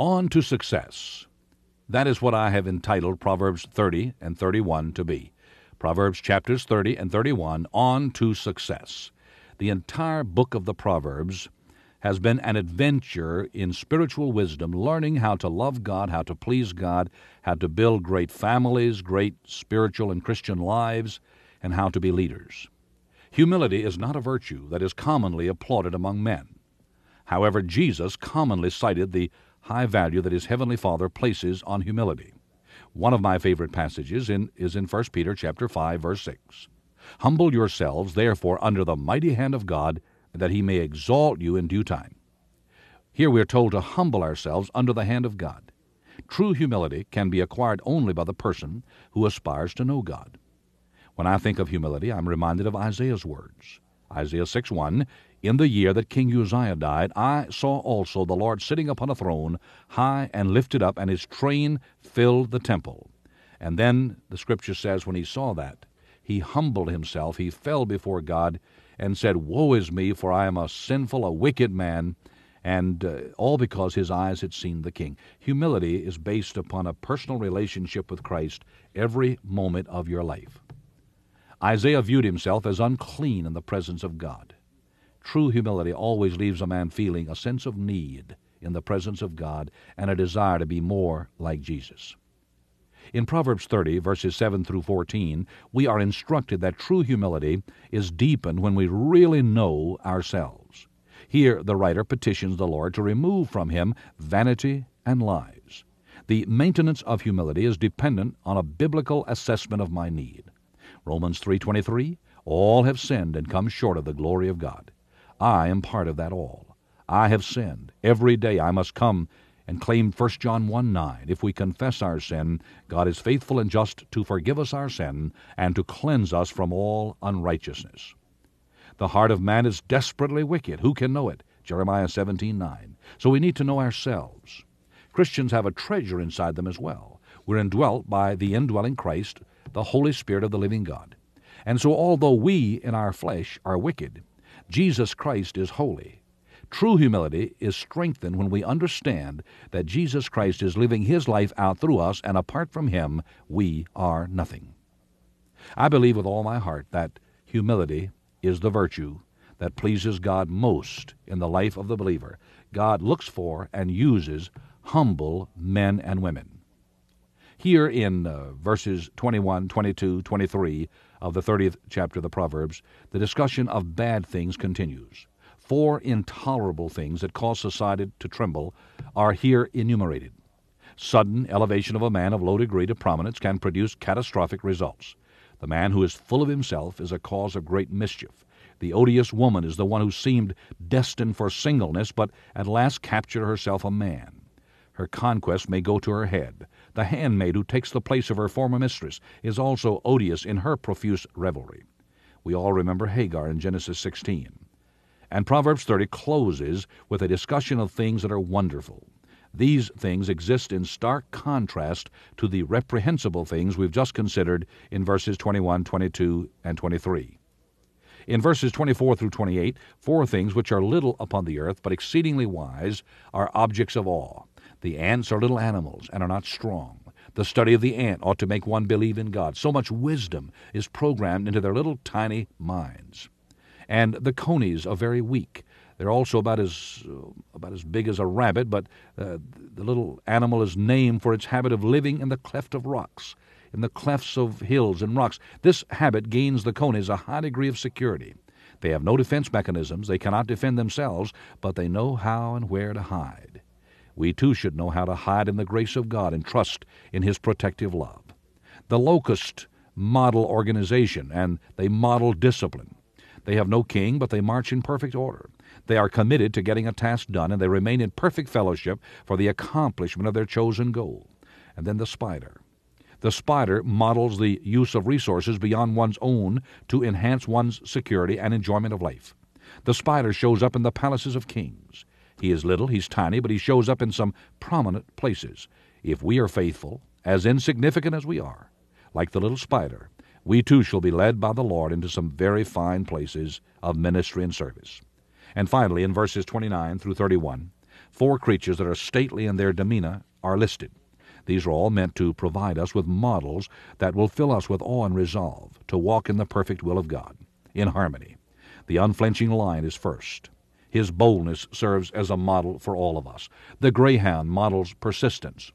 On to success. That is what I have entitled Proverbs 30 and 31 to be. Proverbs chapters 30 and 31 On to success. The entire book of the Proverbs has been an adventure in spiritual wisdom, learning how to love God, how to please God, how to build great families, great spiritual and Christian lives, and how to be leaders. Humility is not a virtue that is commonly applauded among men. However, Jesus commonly cited the high value that his heavenly Father places on humility. One of my favorite passages in, is in 1 Peter chapter 5 verse 6. Humble yourselves therefore under the mighty hand of God that he may exalt you in due time. Here we are told to humble ourselves under the hand of God. True humility can be acquired only by the person who aspires to know God. When I think of humility, I'm reminded of Isaiah's words. Isaiah 6 1 In the year that King Uzziah died, I saw also the Lord sitting upon a throne, high and lifted up, and his train filled the temple. And then the scripture says, when he saw that, he humbled himself, he fell before God, and said, Woe is me, for I am a sinful, a wicked man, and uh, all because his eyes had seen the King. Humility is based upon a personal relationship with Christ every moment of your life. Isaiah viewed himself as unclean in the presence of God. True humility always leaves a man feeling a sense of need in the presence of God and a desire to be more like Jesus. In Proverbs 30, verses 7 through 14, we are instructed that true humility is deepened when we really know ourselves. Here, the writer petitions the Lord to remove from him vanity and lies. The maintenance of humility is dependent on a biblical assessment of my need. Romans 3:23 All have sinned and come short of the glory of God. I am part of that all. I have sinned. Every day I must come and claim 1 John 1 9. If we confess our sin, God is faithful and just to forgive us our sin and to cleanse us from all unrighteousness. The heart of man is desperately wicked. Who can know it? Jeremiah 17 9. So we need to know ourselves. Christians have a treasure inside them as well. We're indwelt by the indwelling Christ, the Holy Spirit of the living God. And so, although we in our flesh are wicked, Jesus Christ is holy True humility is strengthened when we understand that Jesus Christ is living His life out through us, and apart from Him, we are nothing. I believe with all my heart that humility is the virtue that pleases God most in the life of the believer. God looks for and uses humble men and women. Here in uh, verses 21, 22, 23 of the 30th chapter of the Proverbs, the discussion of bad things continues four intolerable things that cause society to tremble are here enumerated. Sudden elevation of a man of low degree to prominence can produce catastrophic results. The man who is full of himself is a cause of great mischief. The odious woman is the one who seemed destined for singleness, but at last captured herself a man. Her conquest may go to her head. The handmaid who takes the place of her former mistress is also odious in her profuse revelry. We all remember Hagar in Genesis 16. And Proverbs 30 closes with a discussion of things that are wonderful. These things exist in stark contrast to the reprehensible things we've just considered in verses 21, 22, and 23. In verses 24 through 28, four things which are little upon the earth, but exceedingly wise, are objects of awe. The ants are little animals and are not strong. The study of the ant ought to make one believe in God. So much wisdom is programmed into their little tiny minds and the conies are very weak. They're also about as uh, about as big as a rabbit, but uh, the little animal is named for its habit of living in the cleft of rocks, in the clefts of hills and rocks. This habit gains the conies a high degree of security. They have no defense mechanisms, they cannot defend themselves, but they know how and where to hide. We too should know how to hide in the grace of God and trust in His protective love. The locust model organization and they model discipline. They have no king, but they march in perfect order. They are committed to getting a task done, and they remain in perfect fellowship for the accomplishment of their chosen goal. And then the spider. The spider models the use of resources beyond one's own to enhance one's security and enjoyment of life. The spider shows up in the palaces of kings. He is little, he's tiny, but he shows up in some prominent places. If we are faithful, as insignificant as we are, like the little spider, we too shall be led by the Lord into some very fine places of ministry and service. And finally, in verses 29 through 31, Four creatures that are stately in their demeanor are listed. These are all meant to provide us with models that will fill us with awe and resolve to walk in the perfect will of God, in harmony. The unflinching lion is first. His boldness serves as a model for all of us. The greyhound models persistence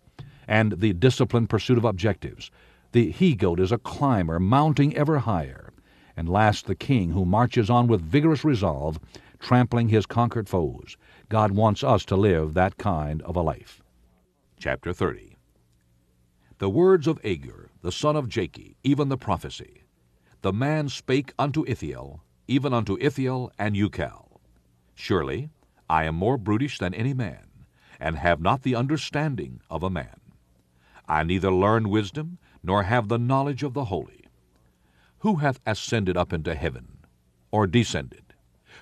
and the disciplined pursuit of objectives. The he goat is a climber, mounting ever higher. And last, the king, who marches on with vigorous resolve, trampling his conquered foes. God wants us to live that kind of a life. Chapter 30 The words of Agur, the son of Jakeh, even the prophecy. The man spake unto Ithiel, even unto Ithiel and Ucal. Surely I am more brutish than any man, and have not the understanding of a man. I neither learn wisdom, nor have the knowledge of the holy. Who hath ascended up into heaven, or descended?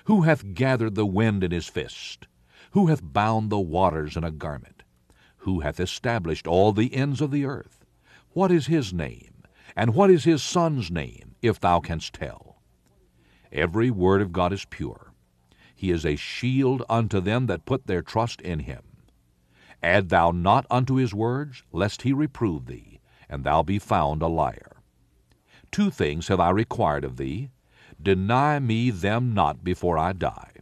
Who hath gathered the wind in his fist? Who hath bound the waters in a garment? Who hath established all the ends of the earth? What is his name? And what is his son's name, if thou canst tell? Every word of God is pure. He is a shield unto them that put their trust in him. Add thou not unto his words, lest he reprove thee, and thou be found a liar. Two things have I required of thee. Deny me them not before I die.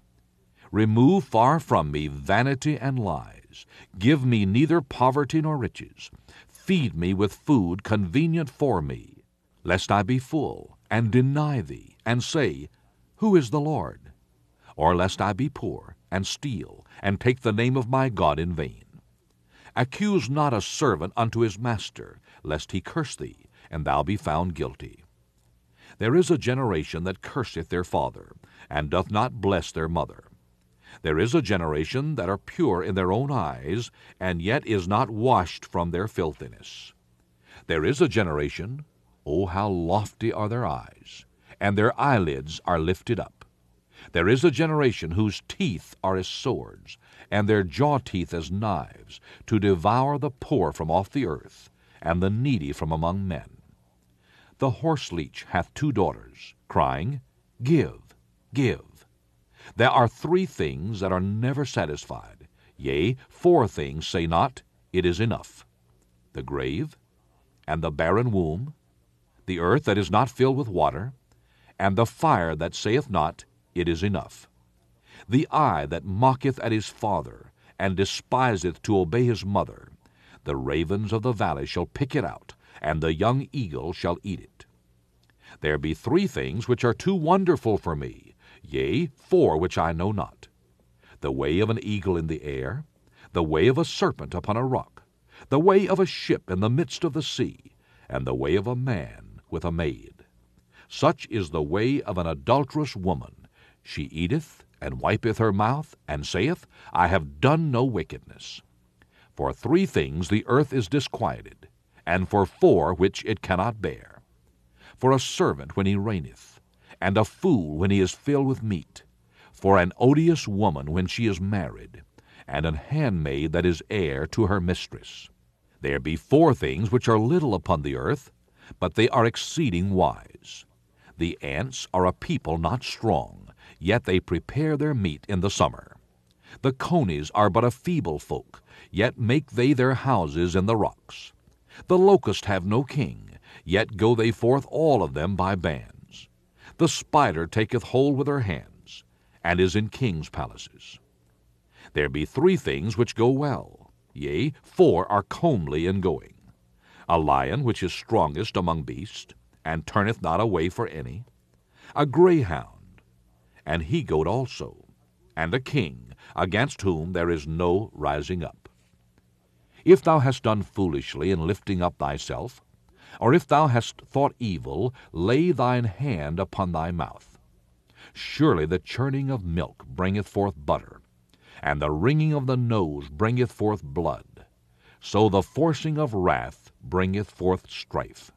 Remove far from me vanity and lies. Give me neither poverty nor riches. Feed me with food convenient for me, lest I be full, and deny thee, and say, Who is the Lord? Or lest I be poor, and steal, and take the name of my God in vain. Accuse not a servant unto his master, lest he curse thee, and thou be found guilty. There is a generation that curseth their father, and doth not bless their mother. There is a generation that are pure in their own eyes, and yet is not washed from their filthiness. There is a generation, oh, how lofty are their eyes, and their eyelids are lifted up. There is a generation whose teeth are as swords, and their jaw teeth as knives, to devour the poor from off the earth, and the needy from among men. The horse leech hath two daughters, crying, Give, give. There are three things that are never satisfied, yea, four things say not, It is enough the grave, and the barren womb, the earth that is not filled with water, and the fire that saith not, It is enough the eye that mocketh at his father, and despiseth to obey his mother. The ravens of the valley shall pick it out, and the young eagle shall eat it. There be three things which are too wonderful for me, yea, four which I know not the way of an eagle in the air, the way of a serpent upon a rock, the way of a ship in the midst of the sea, and the way of a man with a maid. Such is the way of an adulterous woman. She eateth and wipeth her mouth, and saith, I have done no wickedness. For three things the earth is disquieted, and for four which it cannot bear. For a servant when he reigneth, and a fool when he is filled with meat, for an odious woman when she is married, and an handmaid that is heir to her mistress. There be four things which are little upon the earth, but they are exceeding wise. The ants are a people not strong, yet they prepare their meat in the summer. The conies are but a feeble folk, yet make they their houses in the rocks. The locusts have no king, yet go they forth all of them by bands. The spider taketh hold with her hands, and is in kings' palaces. There be three things which go well, yea, four are comely in going. A lion which is strongest among beasts, and turneth not away for any. A greyhound, and he goat also, and a king, against whom there is no rising up. If thou hast done foolishly in lifting up thyself, or if thou hast thought evil, lay thine hand upon thy mouth. Surely the churning of milk bringeth forth butter, and the wringing of the nose bringeth forth blood. So the forcing of wrath bringeth forth strife.